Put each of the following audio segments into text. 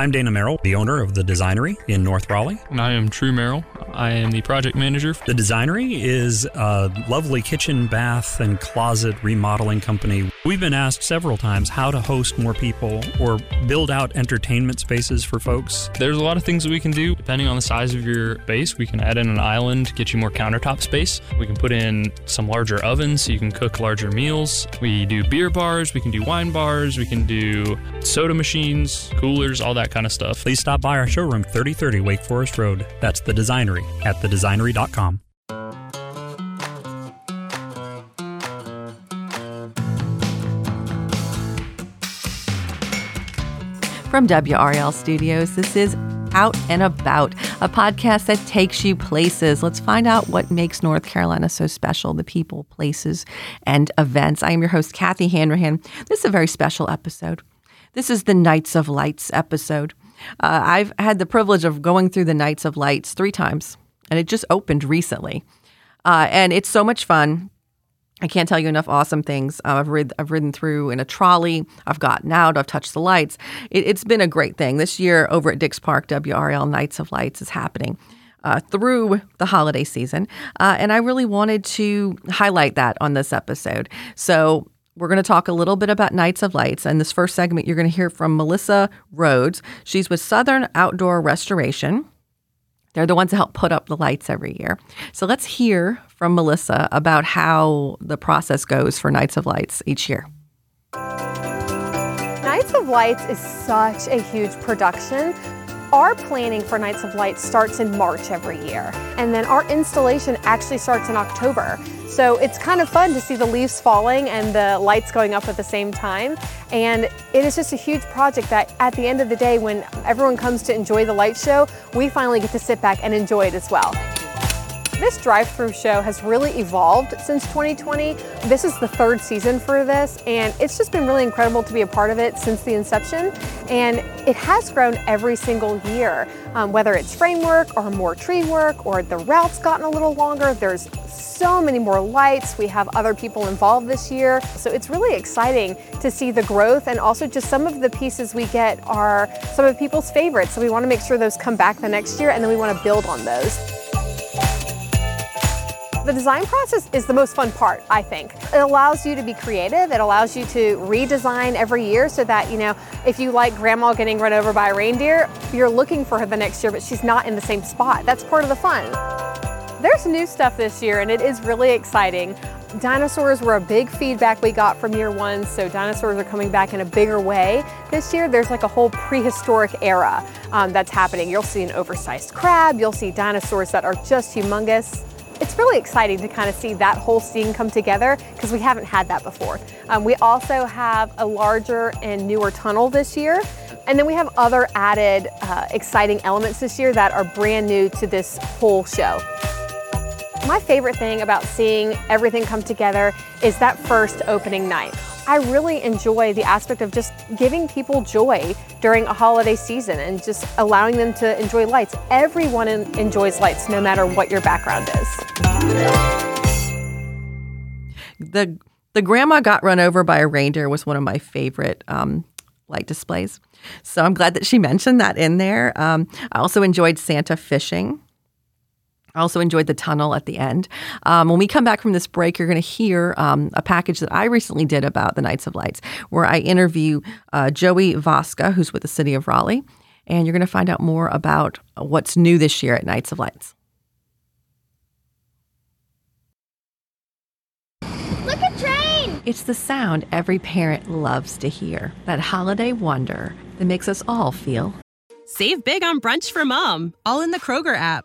I'm Dana Merrill, the owner of The Designery in North Raleigh. And I am True Merrill. I am the project manager. The Designery is a lovely kitchen, bath, and closet remodeling company. We've been asked several times how to host more people or build out entertainment spaces for folks. There's a lot of things that we can do. Depending on the size of your base, we can add in an island, get you more countertop space. We can put in some larger ovens so you can cook larger meals. We do beer bars, we can do wine bars, we can do soda machines, coolers, all that kind of stuff. Please stop by our showroom, 3030 Wake Forest Road. That's The Designery at thedesignery.com. From WRAL Studios, this is Out and About, a podcast that takes you places. Let's find out what makes North Carolina so special the people, places, and events. I am your host, Kathy Hanrahan. This is a very special episode. This is the Nights of Lights episode. Uh, I've had the privilege of going through the Nights of Lights three times, and it just opened recently. Uh, and it's so much fun. I can't tell you enough awesome things. Uh, I've, rid- I've ridden through in a trolley. I've gotten out. I've touched the lights. It- has been a great thing. This year over at Dix Park, WRAL Nights of Lights is happening. Uh, through the holiday season. Uh, and I really wanted to highlight that on this episode. So, we're going to talk a little bit about Nights of Lights. And this first segment, you're going to hear from Melissa Rhodes. She's with Southern Outdoor Restoration. They're the ones that help put up the lights every year. So let's hear from Melissa about how the process goes for Nights of Lights each year. Nights of Lights is such a huge production. Our planning for Nights of Lights starts in March every year, and then our installation actually starts in October. So it's kind of fun to see the leaves falling and the lights going up at the same time. And it is just a huge project that at the end of the day, when everyone comes to enjoy the light show, we finally get to sit back and enjoy it as well. This drive-through show has really evolved since 2020. This is the third season for this, and it's just been really incredible to be a part of it since the inception. And it has grown every single year, um, whether it's framework or more tree work or the route's gotten a little longer. There's so many more lights. We have other people involved this year. So it's really exciting to see the growth and also just some of the pieces we get are some of people's favorites. So we want to make sure those come back the next year and then we want to build on those. The design process is the most fun part, I think. It allows you to be creative. It allows you to redesign every year so that, you know, if you like grandma getting run over by a reindeer, you're looking for her the next year, but she's not in the same spot. That's part of the fun. There's new stuff this year, and it is really exciting. Dinosaurs were a big feedback we got from year one, so dinosaurs are coming back in a bigger way. This year, there's like a whole prehistoric era um, that's happening. You'll see an oversized crab, you'll see dinosaurs that are just humongous it's really exciting to kind of see that whole scene come together because we haven't had that before. Um, we also have a larger and newer tunnel this year. And then we have other added uh, exciting elements this year that are brand new to this whole show. My favorite thing about seeing everything come together is that first opening night. I really enjoy the aspect of just giving people joy during a holiday season and just allowing them to enjoy lights. Everyone enjoys lights no matter what your background is. The the grandma got run over by a reindeer was one of my favorite um, light displays. So I'm glad that she mentioned that in there. Um, I also enjoyed Santa fishing. I also enjoyed the tunnel at the end. Um, when we come back from this break, you're going to hear um, a package that I recently did about the Nights of Lights, where I interview uh, Joey Voska, who's with the city of Raleigh, and you're going to find out more about what's new this year at Nights of Lights. Look at train! It's the sound every parent loves to hear. That holiday wonder that makes us all feel. Save big on brunch for mom, all in the Kroger app.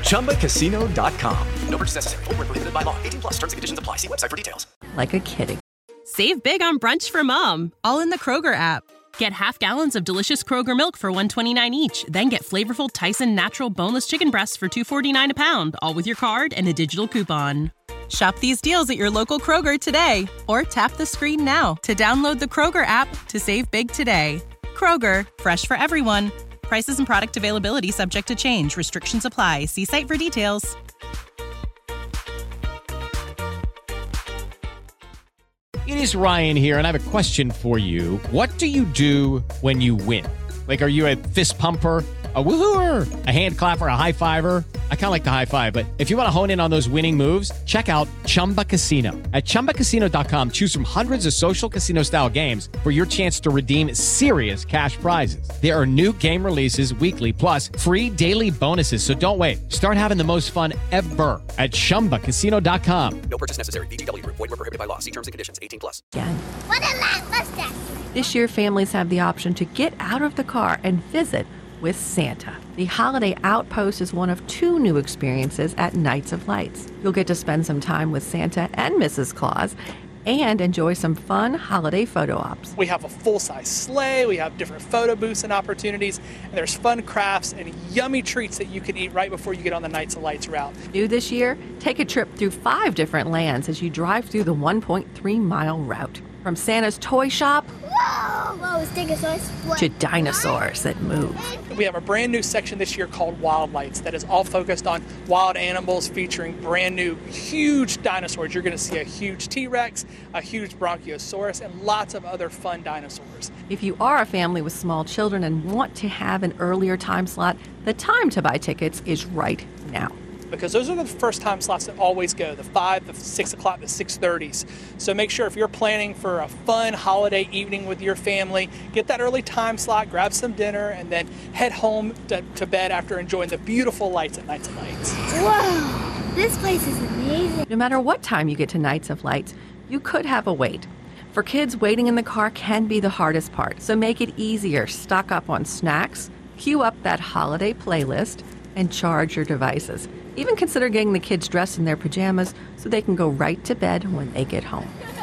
ChumbaCasino.com. No purchase necessary. Void where prohibited by law. 18 plus terms and conditions apply. See website for details. Like a kidding. Save big on brunch for mom, all in the Kroger app. Get half gallons of delicious Kroger milk for 129 each, then get flavorful Tyson natural boneless chicken breasts for 249 a pound, all with your card and a digital coupon. Shop these deals at your local Kroger today or tap the screen now to download the Kroger app to save big today. Kroger, fresh for everyone. Prices and product availability subject to change. Restrictions apply. See site for details. It is Ryan here, and I have a question for you. What do you do when you win? Like, are you a fist pumper? A woohooer, a hand clapper, a high fiver. I kind of like the high five, but if you want to hone in on those winning moves, check out Chumba Casino. At ChumbaCasino.com, choose from hundreds of social casino style games for your chance to redeem serious cash prizes. There are new game releases weekly, plus free daily bonuses. So don't wait. Start having the most fun ever at ChumbaCasino.com. No purchase necessary. VGW. Void were prohibited by law. See terms and conditions. 18 plus. Again. What a lot mustache! This year, families have the option to get out of the car and visit with Santa. The Holiday Outpost is one of two new experiences at Nights of Lights. You'll get to spend some time with Santa and Mrs. Claus and enjoy some fun holiday photo ops. We have a full size sleigh, we have different photo booths and opportunities, and there's fun crafts and yummy treats that you can eat right before you get on the Nights of Lights route. New this year, take a trip through five different lands as you drive through the 1.3 mile route. From Santa's toy shop Whoa! Whoa, Stegosaurus. to dinosaurs that move. We have a brand new section this year called Wild Lights that is all focused on wild animals featuring brand new huge dinosaurs. You're going to see a huge T Rex, a huge Brachiosaurus, and lots of other fun dinosaurs. If you are a family with small children and want to have an earlier time slot, the time to buy tickets is right now. Because those are the first time slots that always go the 5 the 6 o'clock the 6.30s so make sure if you're planning for a fun holiday evening with your family get that early time slot grab some dinner and then head home to, to bed after enjoying the beautiful lights at nights and lights Whoa! This place is amazing. No matter what time you get to Nights of Lights, you could have a wait. For kids, waiting in the car can be the hardest part, so make it easier. Stock up on snacks, queue up that holiday playlist, and charge your devices. Even consider getting the kids dressed in their pajamas so they can go right to bed when they get home.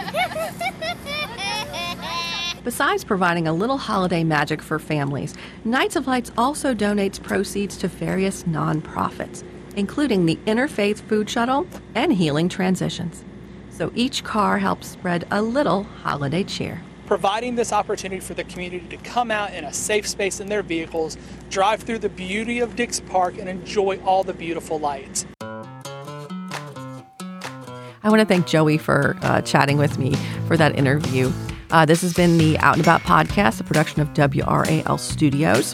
Besides providing a little holiday magic for families, Nights of Lights also donates proceeds to various nonprofits, including the Interfaith Food Shuttle and Healing Transitions. So each car helps spread a little holiday cheer. Providing this opportunity for the community to come out in a safe space in their vehicles drive through the beauty of dix park and enjoy all the beautiful lights I want to thank Joey for uh, chatting with me for that interview. Uh, this has been the Out and About podcast, a production of WRAL Studios.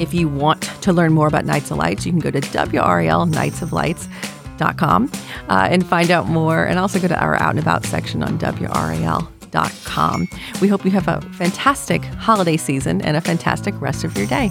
If you want to learn more about Nights of Lights, you can go to WRALNightsOfLights.com uh, and find out more, and also go to our Out and About section on WRAL.com. We hope you have a fantastic holiday season and a fantastic rest of your day.